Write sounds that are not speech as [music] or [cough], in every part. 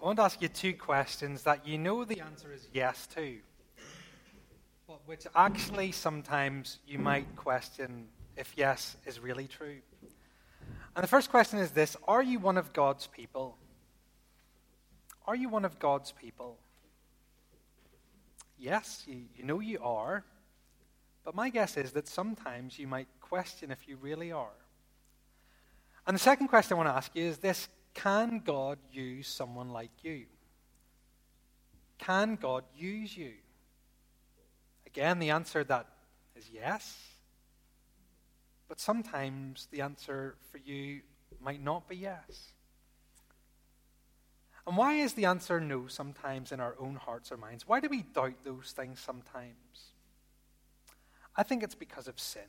I want to ask you two questions that you know the answer is yes to, but which actually sometimes you might question if yes is really true. And the first question is this Are you one of God's people? Are you one of God's people? Yes, you, you know you are, but my guess is that sometimes you might question if you really are. And the second question I want to ask you is this Can God use someone like you? Can God use you? Again, the answer that is yes. But sometimes the answer for you might not be yes. And why is the answer no sometimes in our own hearts or minds? Why do we doubt those things sometimes? I think it's because of sin.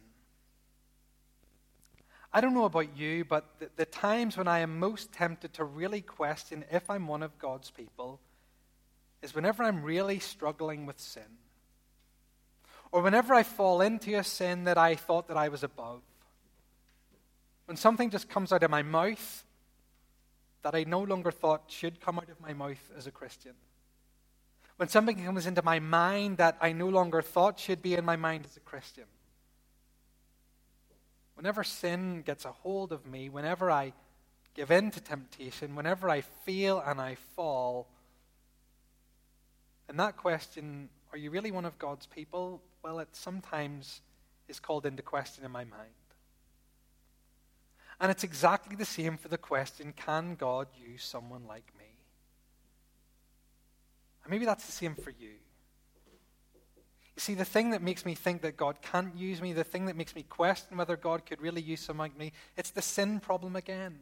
I don't know about you, but the, the, times when I am most tempted to really question if I'm one of God's people is whenever I'm really struggling with sin. Or whenever I fall into a sin that I thought that I was above. When something just comes out of my mouth that I no longer thought should come out of my mouth as a Christian. When something comes into my mind that I no longer thought should be in my mind as a Christian Whenever sin gets a hold of me, whenever I give in to temptation, whenever I fail and I fall, and that question, are you really one of God's people? Well, it sometimes is called into question in my mind. And it's exactly the same for the question can God use someone like me? And maybe that's the same for you. See, the thing that makes me think that God can't use me, the thing that makes me question whether God could really use someone like me, it's the sin problem again.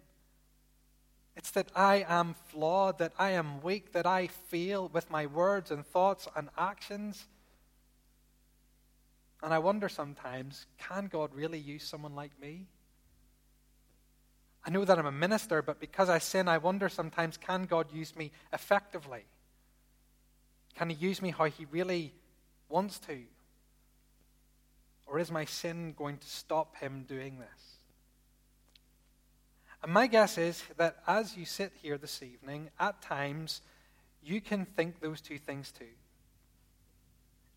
It's that I am flawed, that I am weak, that I fail with my words and thoughts and actions. And I wonder sometimes can God really use someone like me? I know that I'm a minister, but because I sin, I wonder sometimes can God use me effectively? Can He use me how He really wants to? Or is my sin going to stop him doing this? And my guess is that as you sit here this evening, at times you can think those two things too.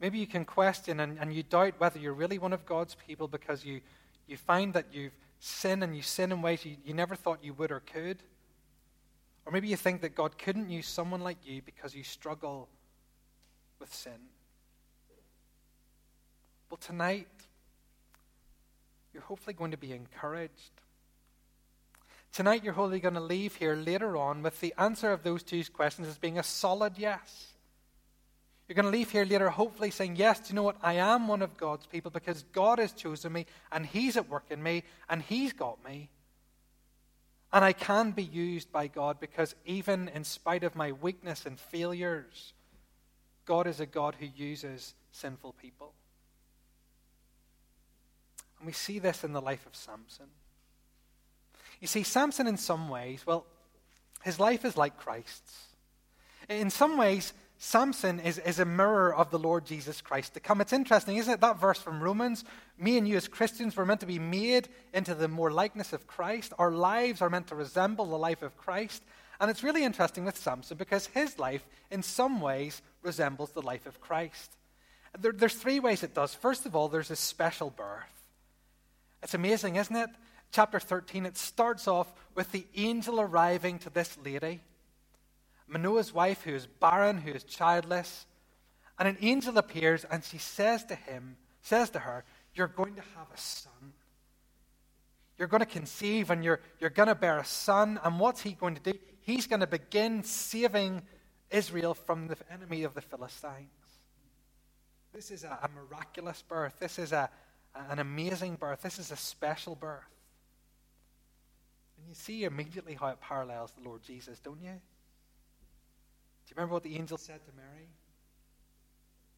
Maybe you can question and, and you doubt whether you're really one of God's people because you, you find that you've sinned and you sin in ways you, you never thought you would or could. Or maybe you think that God couldn't use someone like you because you struggle with sin. Well, tonight, you're hopefully going to be encouraged. Tonight, you're hopefully going to leave here later on with the answer of those two questions as being a solid yes. You're going to leave here later, hopefully, saying, Yes, do you know what? I am one of God's people because God has chosen me and He's at work in me and He's got me. And I can be used by God because even in spite of my weakness and failures, God is a God who uses sinful people. And we see this in the life of Samson. You see, Samson, in some ways, well, his life is like Christ's. In some ways, Samson is, is a mirror of the Lord Jesus Christ to come. It's interesting, isn't it? That verse from Romans. Me and you, as Christians, were meant to be made into the more likeness of Christ. Our lives are meant to resemble the life of Christ. And it's really interesting with Samson because his life, in some ways, resembles the life of Christ. There, there's three ways it does. First of all, there's a special birth. It's amazing, isn't it? Chapter 13, it starts off with the angel arriving to this lady, Manoah's wife, who is barren, who is childless. And an angel appears and she says to him, says to her, You're going to have a son. You're going to conceive and you're, you're going to bear a son. And what's he going to do? He's going to begin saving Israel from the enemy of the Philistines. This is a, a miraculous birth. This is a, an amazing birth. This is a special birth. And you see immediately how it parallels the Lord Jesus, don't you? Do you remember what the angel said to Mary?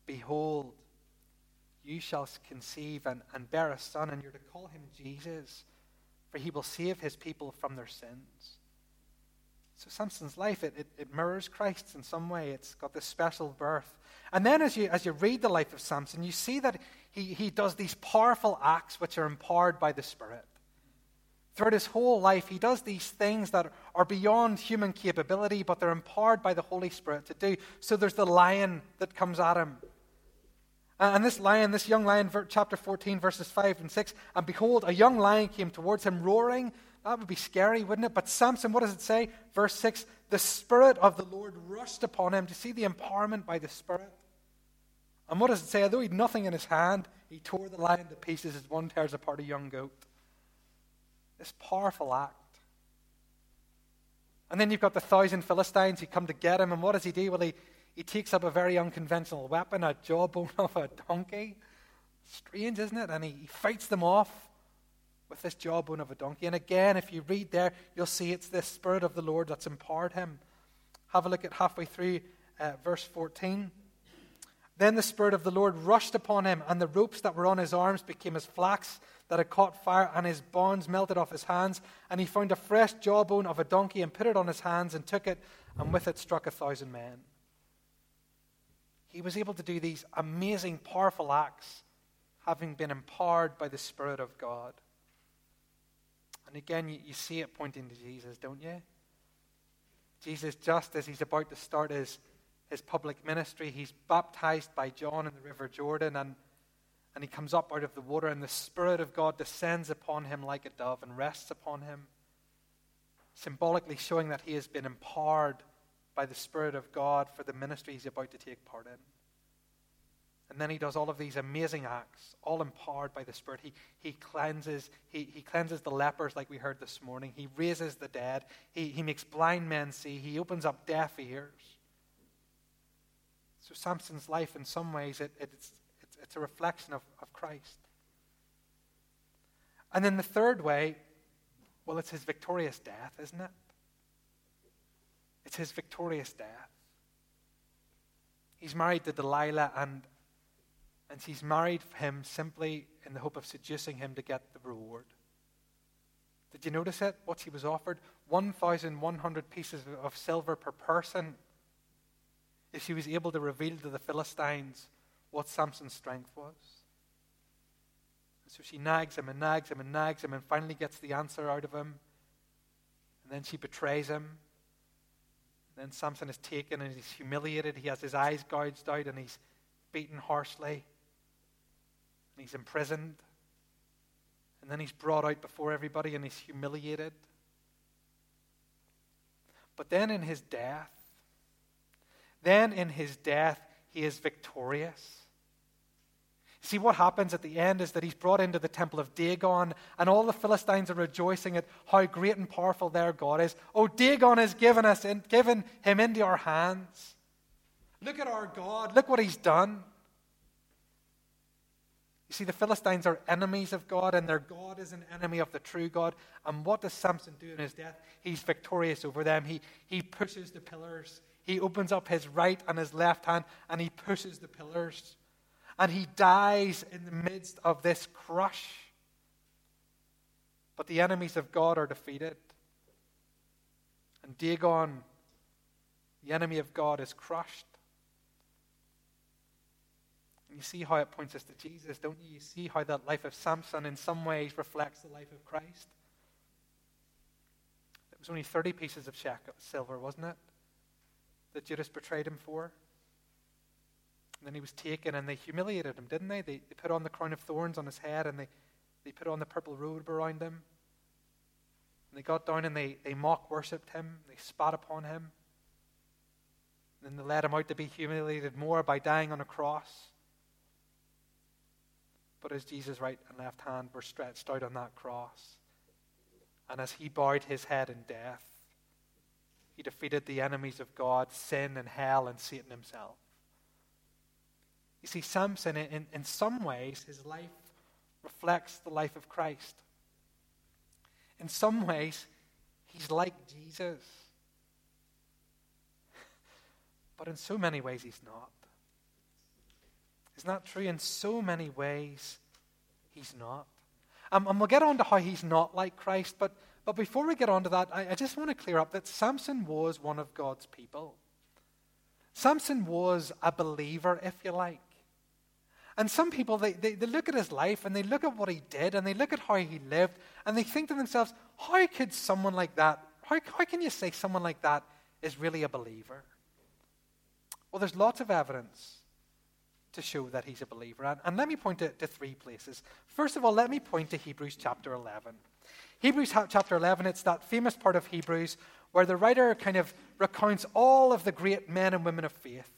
Behold, you shall conceive and, and bear a son, and you're to call him Jesus, for he will save his people from their sins. So Samson's life, it, it, it mirrors Christ's in some way. It's got this special birth. And then as you, as you read the life of Samson, you see that he, he does these powerful acts which are empowered by the Spirit. Throughout his whole life, he does these things that are beyond human capability, but they're empowered by the Holy Spirit to do. So there's the lion that comes at him. And this lion, this young lion, chapter 14, verses 5 and 6, and behold, a young lion came towards him roaring. That would be scary, wouldn't it? But Samson, what does it say? Verse 6 The Spirit of the Lord rushed upon him. to see the empowerment by the Spirit? And what does it say? Although he had nothing in his hand, he tore the lion to pieces as one tears apart a young goat. This powerful act. And then you've got the thousand Philistines who come to get him. And what does he do? Well, he, he takes up a very unconventional weapon, a jawbone [laughs] of a donkey. Strange, isn't it? And he, he fights them off with this jawbone of a donkey. And again, if you read there, you'll see it's the Spirit of the Lord that's empowered him. Have a look at halfway through uh, verse 14. Then the Spirit of the Lord rushed upon him, and the ropes that were on his arms became as flax that had caught fire, and his bonds melted off his hands. And he found a fresh jawbone of a donkey and put it on his hands and took it, and with it struck a thousand men. He was able to do these amazing, powerful acts, having been empowered by the Spirit of God. And again, you, you see it pointing to Jesus, don't you? Jesus, just as he's about to start his, his public ministry, he's baptized by John in the River Jordan, and, and he comes up out of the water, and the Spirit of God descends upon him like a dove and rests upon him, symbolically showing that he has been empowered by the Spirit of God for the ministry he's about to take part in. And then he does all of these amazing acts, all empowered by the Spirit. He, he, cleanses, he, he cleanses the lepers, like we heard this morning. He raises the dead. He, he makes blind men see. He opens up deaf ears. So Samson's life, in some ways, it, it, it's, it's, it's a reflection of, of Christ. And then the third way, well, it's his victorious death, isn't it? It's his victorious death. He's married to Delilah, and, and she's married him simply in the hope of seducing him to get the reward. Did you notice it? What he was offered? 1,100 pieces of silver per person. If she was able to reveal to the Philistines what Samson's strength was. And So she nags him and nags him and nags him and finally gets the answer out of him. And then she betrays him. Then Samson is taken and he's humiliated. He has his eyes gouged out and he's beaten harshly. And he's imprisoned. And then he's brought out before everybody and he's humiliated. But then in his death, then in his death, he is victorious. See, what happens at the end is that he's brought into the temple of Dagon, and all the Philistines are rejoicing at how great and powerful their God is. Oh, Dagon has given us and given him into our hands. Look at our God. Look what he's done. You see, the Philistines are enemies of God, and their God is an enemy of the true God. And what does Samson do in his death? He's victorious over them. He, he pushes the pillars. He opens up his right and his left hand, and he pushes the pillars and he dies in the midst of this crush. But the enemies of God are defeated. And Dagon, the enemy of God, is crushed. And you see how it points us to Jesus, don't you? You see how that life of Samson in some ways reflects the life of Christ. It was only 30 pieces of silver, wasn't it? That Judas betrayed him for. And then he was taken and they humiliated him, didn't they? They, they put on the crown of thorns on his head and they, they put on the purple robe around him. And they got down and they, they mock worshipped him. They spat upon him. And then they led him out to be humiliated more by dying on a cross. But as Jesus' right and left hand were stretched out on that cross, and as he bowed his head in death, he defeated the enemies of God, sin and hell and Satan himself. You see, Samson, in, in some ways, his life reflects the life of Christ. In some ways, he's like Jesus. [laughs] But in so many ways, he's not. Isn't that true? In so many ways, he's not. Um, and we'll get on to how he's not like Christ, but, but before we get on to that, I, I just want to clear up that Samson was one of God's people. Samson was a believer, if you like. And some people, they, they, they look at his life and they look at what he did and they look at how he lived and they think to themselves, how could someone like that, how, how can you say someone like that is really a believer? Well, there's lots of evidence to show that he's a believer. And, and let me point to, to three places. First of all, let me point to Hebrews chapter 11. Hebrews chapter 11, it's that famous part of Hebrews where the writer kind of recounts all of the great men and women of faith.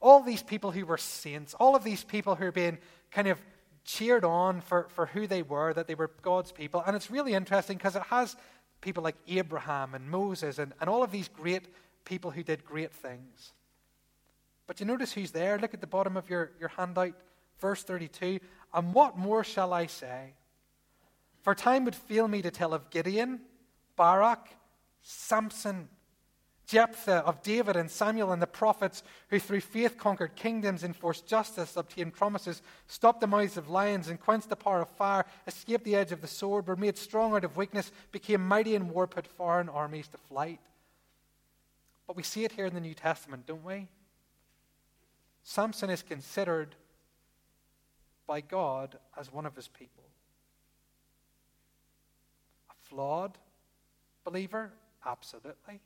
All these people who were saints, all of these people who are being kind of cheered on for, for who they were, that they were God's people. And it's really interesting because it has people like Abraham and Moses and, and all of these great people who did great things. But you notice who's there? Look at the bottom of your, your handout, verse 32. And what more shall I say? For time would fail me to tell of Gideon, Barak, Samson, Jephthah, of David and Samuel and the prophets, who through faith conquered kingdoms, enforced justice, obtained promises, stopped the mouths of lions, and quenched the power of fire, escaped the edge of the sword, were made strong out of weakness, became mighty in war, put foreign armies to flight. But we see it here in the New Testament, don't we? Samson is considered by God as one of his people. Flawed believer? Absolutely.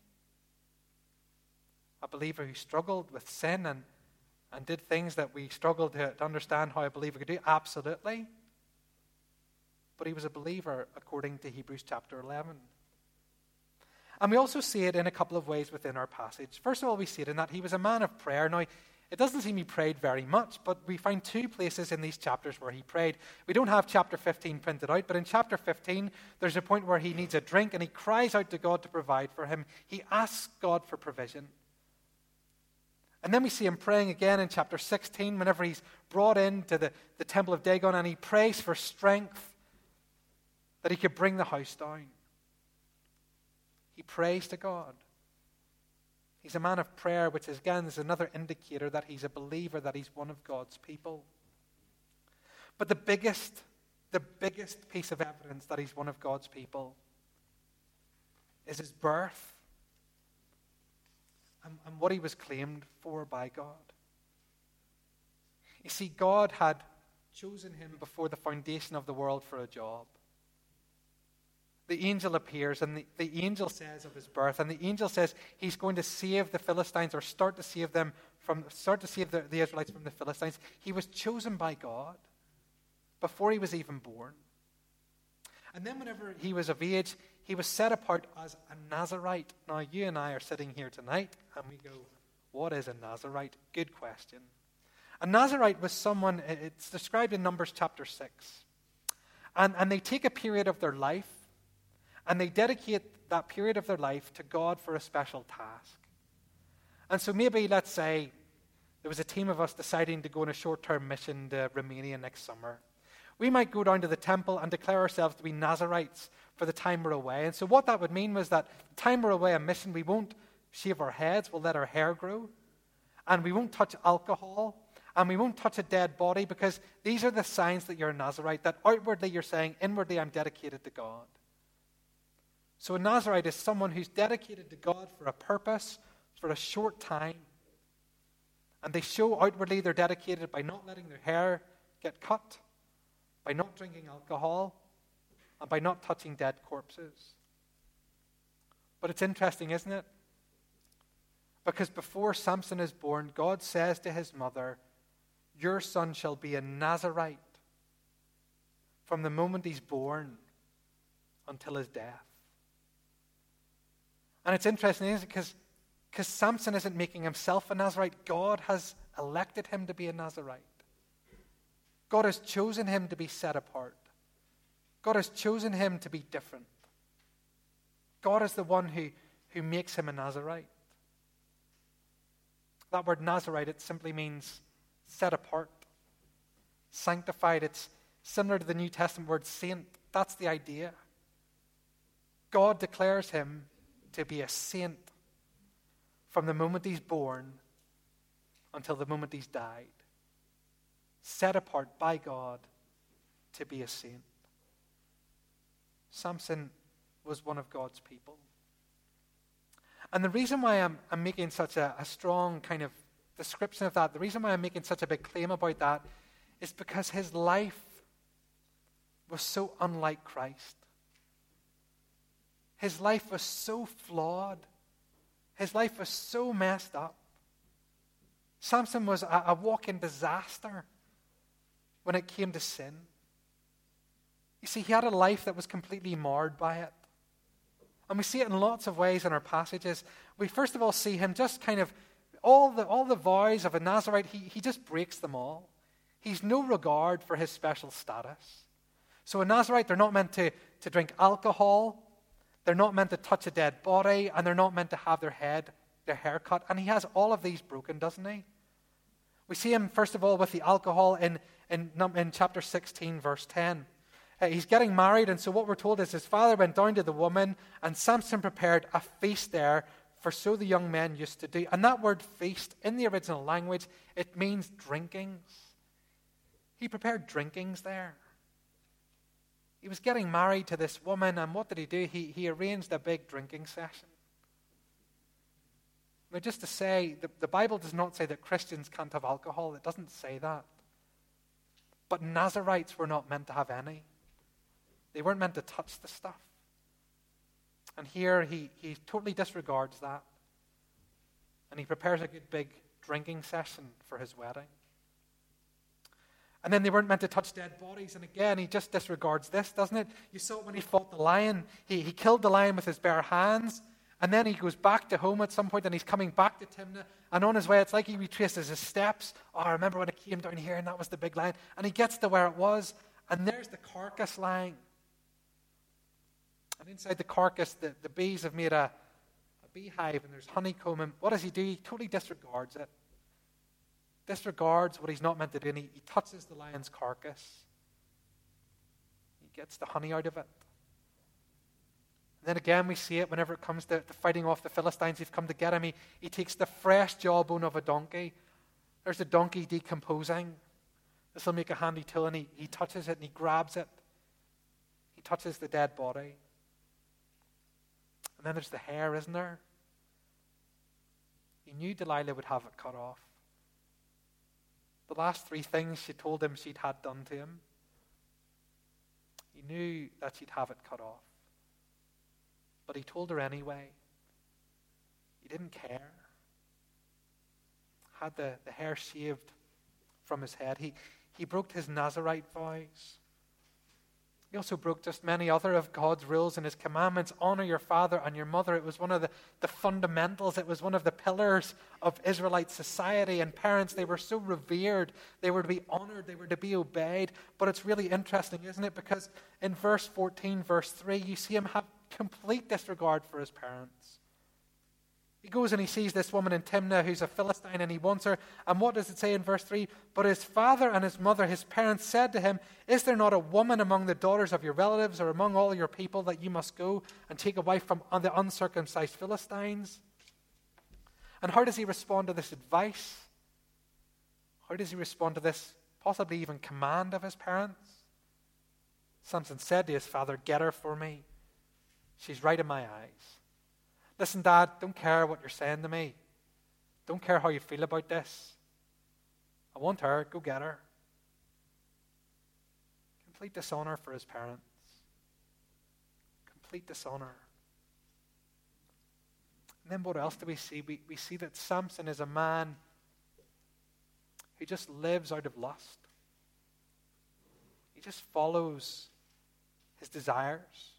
A believer who struggled with sin and, and did things that we struggled to, to understand how a believer could do? Absolutely. But he was a believer according to Hebrews chapter 11. And we also see it in a couple of ways within our passage. First of all, we see it in that he was a man of prayer. Now, it doesn't seem he prayed very much, but we find two places in these chapters where he prayed. We don't have chapter 15 printed out, but in chapter 15, there's a point where he needs a drink and he cries out to God to provide for him. He asks God for provision. And then we see him praying again in chapter 16 whenever he's brought into the, the temple of Dagon and he prays for strength that he could bring the house down. He prays to God. He's a man of prayer, which is, again is another indicator that he's a believer, that he's one of God's people. But the biggest, the biggest piece of evidence that he's one of God's people is his birth and, and what he was claimed for by God. You see, God had chosen him before the foundation of the world for a job the angel appears and the, the angel says of his birth, and the angel says he's going to save the Philistines or start to save them from start to save the, the Israelites from the Philistines. He was chosen by God before he was even born. And then whenever he was of age, he was set apart as a Nazarite. Now you and I are sitting here tonight and we go, What is a Nazarite? Good question. A Nazarite was someone, it's described in Numbers chapter 6. And, and they take a period of their life and they dedicate that period of their life to God for a special task. And so maybe, let's say, there was a team of us deciding to go on a short term mission to Romania next summer. We might go down to the temple and declare ourselves to be Nazarites for the time we're away. And so, what that would mean was that the time we're away on mission, we won't shave our heads, we'll let our hair grow, and we won't touch alcohol, and we won't touch a dead body because these are the signs that you're a Nazarite, that outwardly you're saying, inwardly I'm dedicated to God. So a Nazarite is someone who's dedicated to God for a purpose, for a short time. And they show outwardly they're dedicated by not letting their hair get cut, by not drinking alcohol, and by not touching dead corpses. But it's interesting, isn't it? Because before Samson is born, God says to his mother, Your son shall be a Nazarite from the moment he's born until his death. And it's interesting, isn't it? Because because Samson isn't making himself a Nazarite. God has elected him to be a Nazarite. God has chosen him to be set apart. God has chosen him to be different. God is the one who, who makes him a Nazarite. That word Nazarite, it simply means set apart, sanctified. It's similar to the New Testament word saint. That's the idea. God declares him to be a saint from the moment he's born until the moment he's died. Set apart by God to be a saint. Samson was one of God's people. And the reason why I'm, I'm making such a, a strong kind of description of that, the reason why I'm making such a big claim about that, is because his life was so unlike Christ. His life was so flawed. His life was so messed up. Samson was a, a walking disaster when it came to sin. You see, he had a life that was completely marred by it. And we see it in lots of ways in our passages. We first of all see him just kind of, all the, all the vows of a Nazarite, he, he just breaks them all. He's no regard for his special status. So, a Nazarite, they're not meant to, to drink alcohol, they're not meant to touch a dead body, and they're not meant to have their head, their hair cut. And he has all of these broken, doesn't he? We see him, first of all, with the alcohol in, in, in chapter 16, verse 10. Uh, he's getting married, and so what we're told is his father went down to the woman, and Samson prepared a feast there, for so the young men used to do. And that word feast, in the original language, it means drinkings. He prepared drinkings there. He was getting married to this woman, and what did he do? He, he arranged a big drinking session. Now, just to say, the, the Bible does not say that Christians can't have alcohol. It doesn't say that. But Nazarites were not meant to have any. They weren't meant to touch the stuff. And here he, he totally disregards that. And he prepares a good big drinking session for his wedding. And then they weren't meant to touch dead bodies. And again, he just disregards this, doesn't it? You saw it when he fought the lion. He, he killed the lion with his bare hands. And then he goes back to home at some point and he's coming back to Timnah. And on his way, it's like he retraces his steps. Oh, I remember when I came down here and that was the big lion. And he gets to where it was. And there's the carcass lying. And inside the carcass, the, the bees have made a, a beehive and there's honeycomb. And what does he do? He totally disregards it. Disregards what he's not meant to do. And he, he touches the lion's carcass. He gets the honey out of it. And then again, we see it whenever it comes to, to fighting off the Philistines. He've come to get him. He, he takes the fresh jawbone of a donkey. There's the donkey decomposing. This will make a handy tool. And he, he touches it and he grabs it. He touches the dead body. And then there's the hair, isn't there? He knew Delilah would have it cut off. The last three things she told him she'd had done to him, he knew that she'd have it cut off. But he told her anyway. He didn't care. Had the, the hair shaved from his head. He, he broke his Nazarite vows. He also broke just many other of God's rules and his commandments. Honor your father and your mother. It was one of the, the fundamentals, it was one of the pillars of Israelite society. And parents, they were so revered. They were to be honored, they were to be obeyed. But it's really interesting, isn't it? Because in verse 14, verse 3, you see him have complete disregard for his parents. He goes and he sees this woman in Timnah who's a Philistine and he wants her. And what does it say in verse 3? But his father and his mother, his parents, said to him, Is there not a woman among the daughters of your relatives or among all your people that you must go and take a wife from the uncircumcised Philistines? And how does he respond to this advice? How does he respond to this possibly even command of his parents? Samson said to his father, Get her for me. She's right in my eyes. Listen, Dad, don't care what you're saying to me. Don't care how you feel about this. I want her. Go get her. Complete dishonor for his parents. Complete dishonor. And then what else do we see? We, we see that Samson is a man who just lives out of lust. He just follows his desires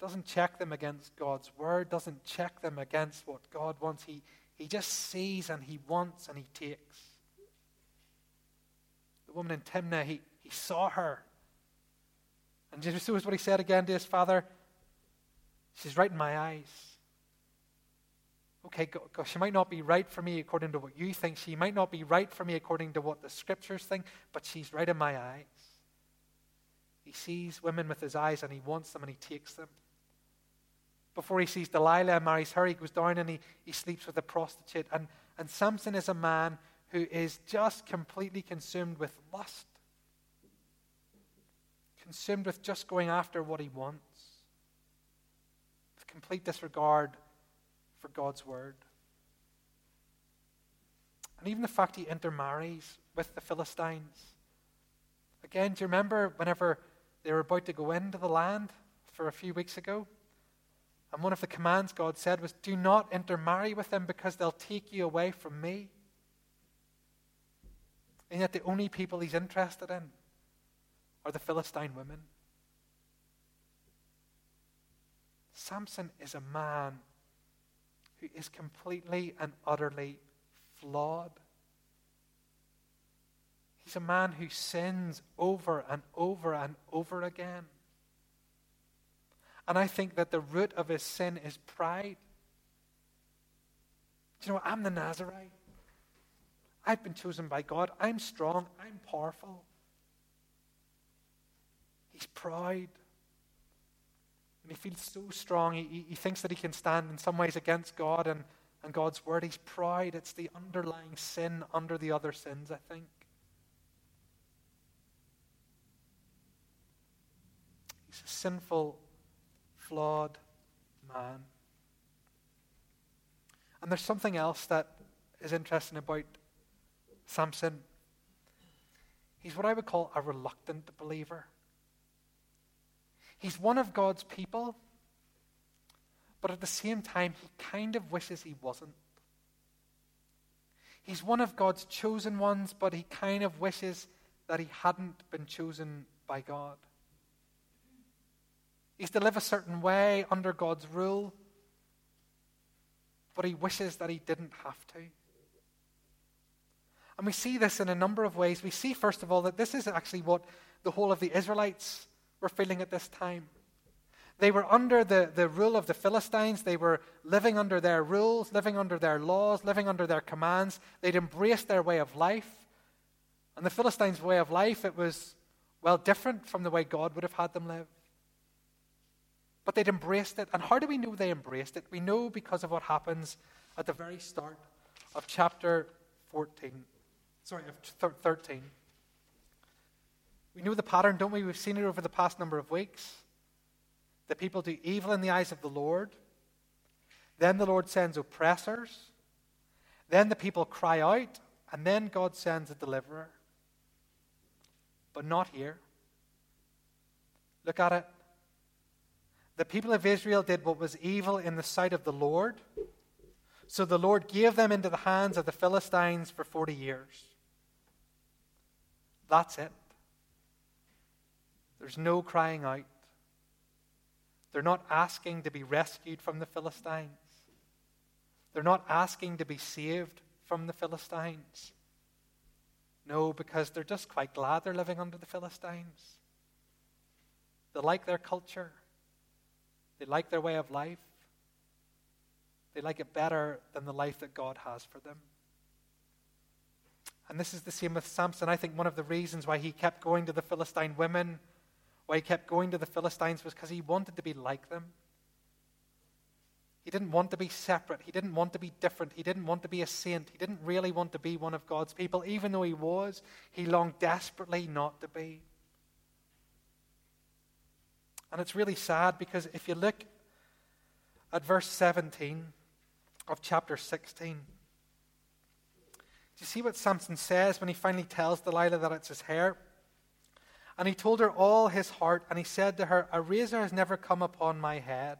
doesn't check them against God's word, doesn't check them against what God wants. He, he just sees and he wants and he takes. The woman in Timnah, he, he saw her. And this was what he said again to his father She's right in my eyes. Okay, God, she might not be right for me according to what you think. She might not be right for me according to what the scriptures think, but she's right in my eyes. He sees women with his eyes and he wants them and he takes them before he sees Delilah and marries her, he goes down and he, he sleeps with a prostitute. And, and Samson is a man who is just completely consumed with lust, consumed with just going after what he wants, with complete disregard for God's word. And even the fact he intermarries with the Philistines. Again, do you remember whenever they were about to go into the land for a few weeks ago? And one of the commands God said was, Do not intermarry with them because they'll take you away from me. And yet, the only people he's interested in are the Philistine women. Samson is a man who is completely and utterly flawed. He's a man who sins over and over and over again. And I think that the root of his sin is pride. Do you know what? I'm the Nazarite. I've been chosen by God. I'm strong. I'm powerful. He's proud. And he feels so strong. He, he thinks that he can stand in some ways against God and, and God's word. He's proud. It's the underlying sin under the other sins, I think. He's a sinful flawed man. And there's something else that is interesting about Samson. He's what I would call a reluctant believer. He's one of God's people, but at the same time, he kind of wishes he wasn't. He's one of God's chosen ones, but he kind of wishes that he hadn't been chosen by God. He's to live a certain way under God's rule, but he wishes that he didn't have to. And we see this in a number of ways. We see, first of all, that this is actually what the whole of the Israelites were feeling at this time. They were under the, the rule of the Philistines. They were living under their rules, living under their laws, living under their commands. They'd embraced their way of life. And the Philistines' way of life, it was, well, different from the way God would have had them live. But they'd embraced it. And how do we know they embraced it? We know because of what happens at the very start of chapter 14. Sorry, of 13. We know the pattern, don't we? We've seen it over the past number of weeks. The people do evil in the eyes of the Lord. Then the Lord sends oppressors. Then the people cry out. And then God sends a deliverer. But not here. Look at it. The people of Israel did what was evil in the sight of the Lord. So the Lord gave them into the hands of the Philistines for 40 years. That's it. There's no crying out. They're not asking to be rescued from the Philistines. They're not asking to be saved from the Philistines. No, because they're just quite glad they're living under the Philistines. They like their culture. They like their way of life. They like it better than the life that God has for them. And this is the same with Samson. I think one of the reasons why he kept going to the Philistine women, why he kept going to the Philistines, was because he wanted to be like them. He didn't want to be separate. He didn't want to be different. He didn't want to be a saint. He didn't really want to be one of God's people. Even though he was, he longed desperately not to be. And it's really sad because if you look at verse 17 of chapter 16, do you see what Samson says when he finally tells Delilah that it's his hair? And he told her all his heart, and he said to her, A razor has never come upon my head.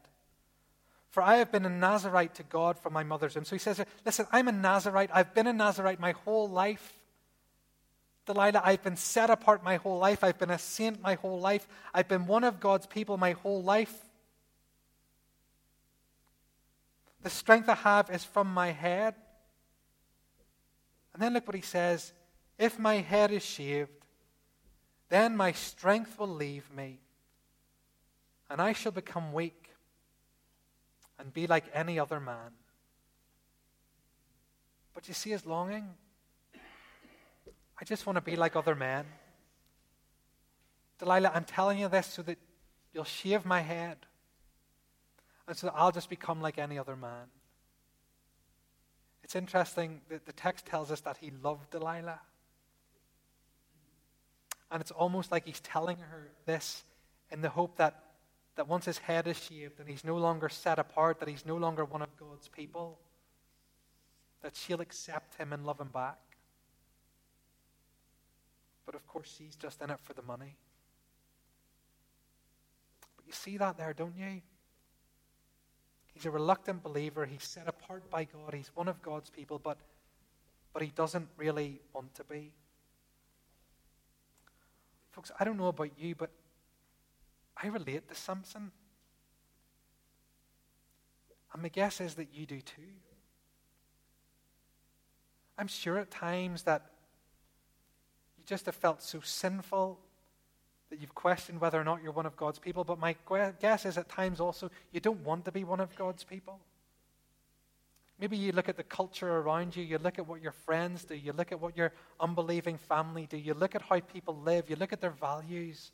For I have been a Nazarite to God from my mother's womb. So he says, Listen, I'm a Nazarite. I've been a Nazarite my whole life. Delilah, I've been set apart my whole life. I've been a saint my whole life. I've been one of God's people my whole life. The strength I have is from my head. And then look what he says If my head is shaved, then my strength will leave me, and I shall become weak and be like any other man. But you see his longing? I just want to be like other men. Delilah, I'm telling you this so that you'll shave my head and so that I'll just become like any other man. It's interesting that the text tells us that he loved Delilah. And it's almost like he's telling her this in the hope that, that once his head is shaved and he's no longer set apart, that he's no longer one of God's people, that she'll accept him and love him back. But of course, she's just in it for the money. But you see that there, don't you? He's a reluctant believer. He's set apart by God. He's one of God's people, but, but he doesn't really want to be. Folks, I don't know about you, but I relate to Samson. And my guess is that you do too. I'm sure at times that just have felt so sinful that you've questioned whether or not you're one of God's people. But my guess is at times also you don't want to be one of God's people. Maybe you look at the culture around you, you look at what your friends do, you look at what your unbelieving family do, you look at how people live, you look at their values,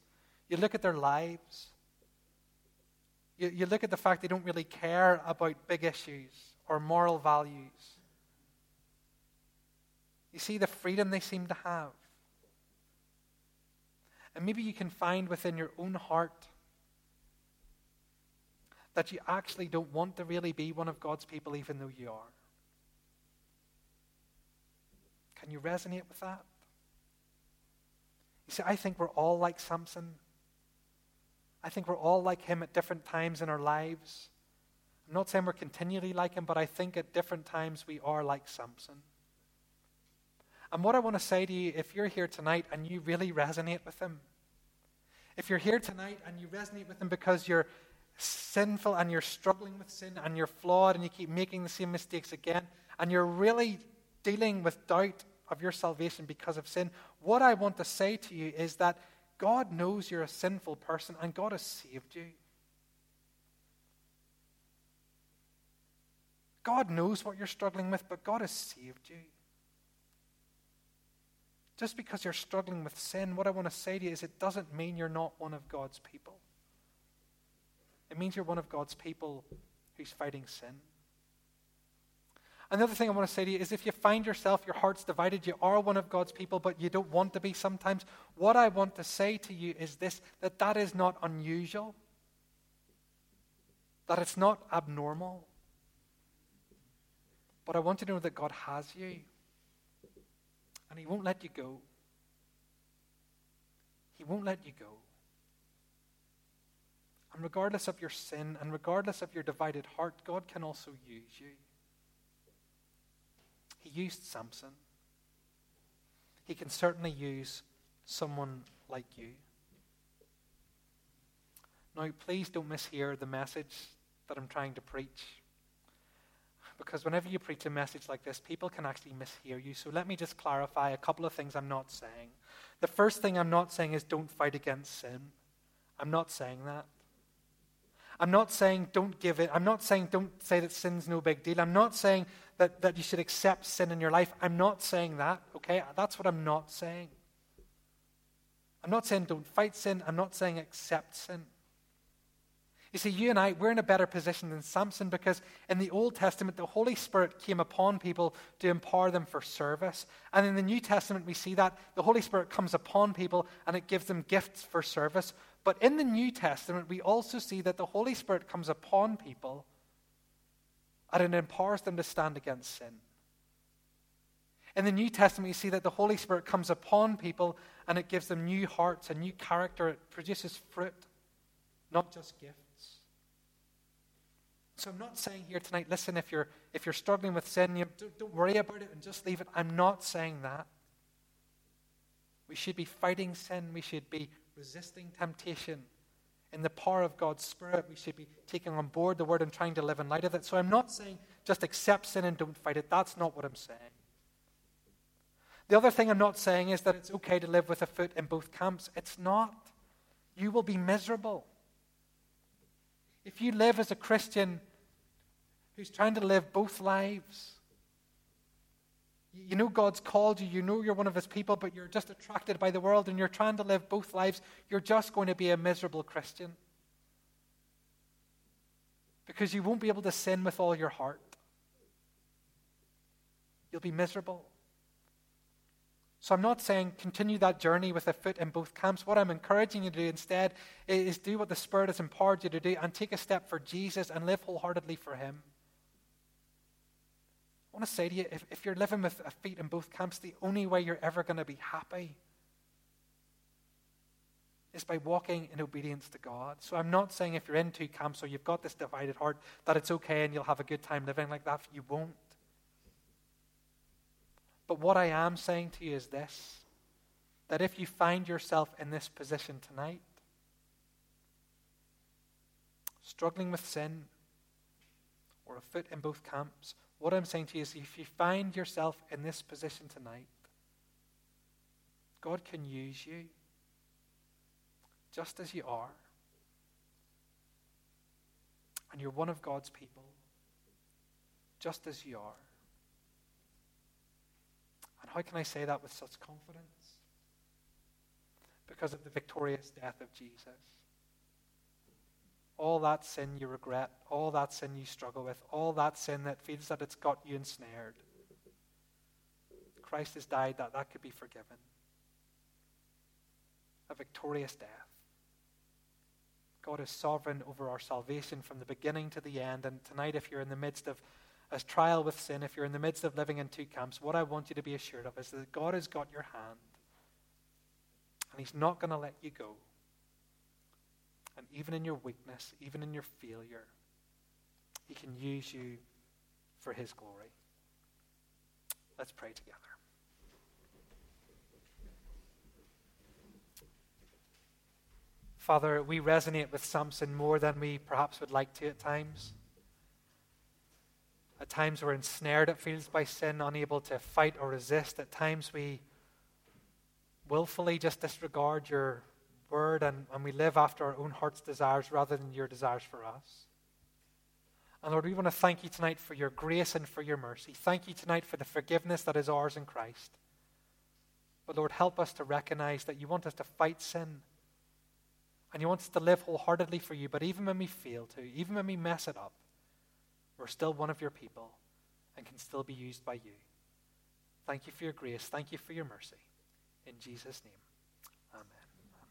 you look at their lives. You, you look at the fact they don't really care about big issues or moral values. You see the freedom they seem to have. And maybe you can find within your own heart that you actually don't want to really be one of God's people, even though you are. Can you resonate with that? You see, I think we're all like Samson. I think we're all like him at different times in our lives. I'm not saying we're continually like him, but I think at different times we are like Samson. And what I want to say to you, if you're here tonight and you really resonate with him, if you're here tonight and you resonate with him because you're sinful and you're struggling with sin and you're flawed and you keep making the same mistakes again and you're really dealing with doubt of your salvation because of sin, what I want to say to you is that God knows you're a sinful person and God has saved you. God knows what you're struggling with, but God has saved you. Just because you're struggling with sin, what I want to say to you is it doesn't mean you're not one of God's people. It means you're one of God's people who's fighting sin. Another thing I want to say to you is if you find yourself, your heart's divided, you are one of God's people, but you don't want to be sometimes, what I want to say to you is this that that is not unusual, that it's not abnormal. But I want you to know that God has you and He won't let you go. He won't let you go. And regardless of your sin and regardless of your divided heart, God can also use you. He used Samson. He can certainly use someone like you. Now, please don't mishear the message that I'm trying to preach. Because whenever you preach a message like this, people can actually mishear you. So let me just clarify a couple of things I'm not saying. The first thing I'm not saying is don't fight against sin. I'm not saying that. I'm not saying don't give it. I'm not saying don't say that sin's no big deal. I'm not saying that, that you should accept sin in your life. I'm not saying that, okay? That's what I'm not saying. I'm not saying don't fight sin. I'm not saying accept sin. You see, you and I, we're in a better position than Samson because in the Old Testament, the Holy Spirit came upon people to empower them for service. And in the New Testament, we see that the Holy Spirit comes upon people and it gives them gifts for service. But in the New Testament, we also see that the Holy Spirit comes upon people and it empowers them to stand against sin. In the New Testament, we see that the Holy Spirit comes upon people and it gives them new hearts, a new character. It produces fruit, not just gifts. So I'm not saying here tonight, listen, if you're, if you're struggling with sin, you, don't, don't worry about it and just leave it. I'm not saying that. We should be fighting sin. We should be resisting temptation. In the power of God's Spirit, we should be taking on board the Word and trying to live in light of it. So I'm not saying just accept sin and don't fight it. That's not what I'm saying. The other thing I'm not saying is that it's okay to live with a foot in both camps. It's not. You will be miserable. If you live as a Christian who's trying to live both lives, you know God's called you, you know you're one of His people, but you're just attracted by the world and you're trying to live both lives, you're just going to be a miserable Christian. Because you won't be able to sin with all your heart. You'll be miserable. So I'm not saying continue that journey with a foot in both camps. What I'm encouraging you to do instead is do what the Spirit has empowered you to do and take a step for Jesus and live wholeheartedly for Him. I want to say to you if, if you're living with a feet in both camps, the only way you're ever going to be happy is by walking in obedience to God. So I'm not saying if you're in two camps or you've got this divided heart that it's okay and you'll have a good time living like that. You won't. But what I am saying to you is this that if you find yourself in this position tonight, struggling with sin, or a foot in both camps, what I'm saying to you is if you find yourself in this position tonight, God can use you just as you are. And you're one of God's people, just as you are. And how can I say that with such confidence? Because of the victorious death of Jesus. All that sin you regret, all that sin you struggle with, all that sin that feels that it's got you ensnared. Christ has died that that could be forgiven. A victorious death. God is sovereign over our salvation from the beginning to the end. And tonight, if you're in the midst of a trial with sin, if you're in the midst of living in two camps, what I want you to be assured of is that God has got your hand. And He's not going to let you go. And even in your weakness, even in your failure, He can use you for His glory. Let's pray together. Father, we resonate with Samson more than we perhaps would like to at times. At times we're ensnared, it feels, by sin, unable to fight or resist. At times we willfully just disregard your word and, and we live after our own heart's desires rather than your desires for us. And Lord, we want to thank you tonight for your grace and for your mercy. Thank you tonight for the forgiveness that is ours in Christ. But Lord, help us to recognize that you want us to fight sin and you want us to live wholeheartedly for you. But even when we fail to, even when we mess it up, we're still one of your people and can still be used by you. Thank you for your grace. Thank you for your mercy. In Jesus' name.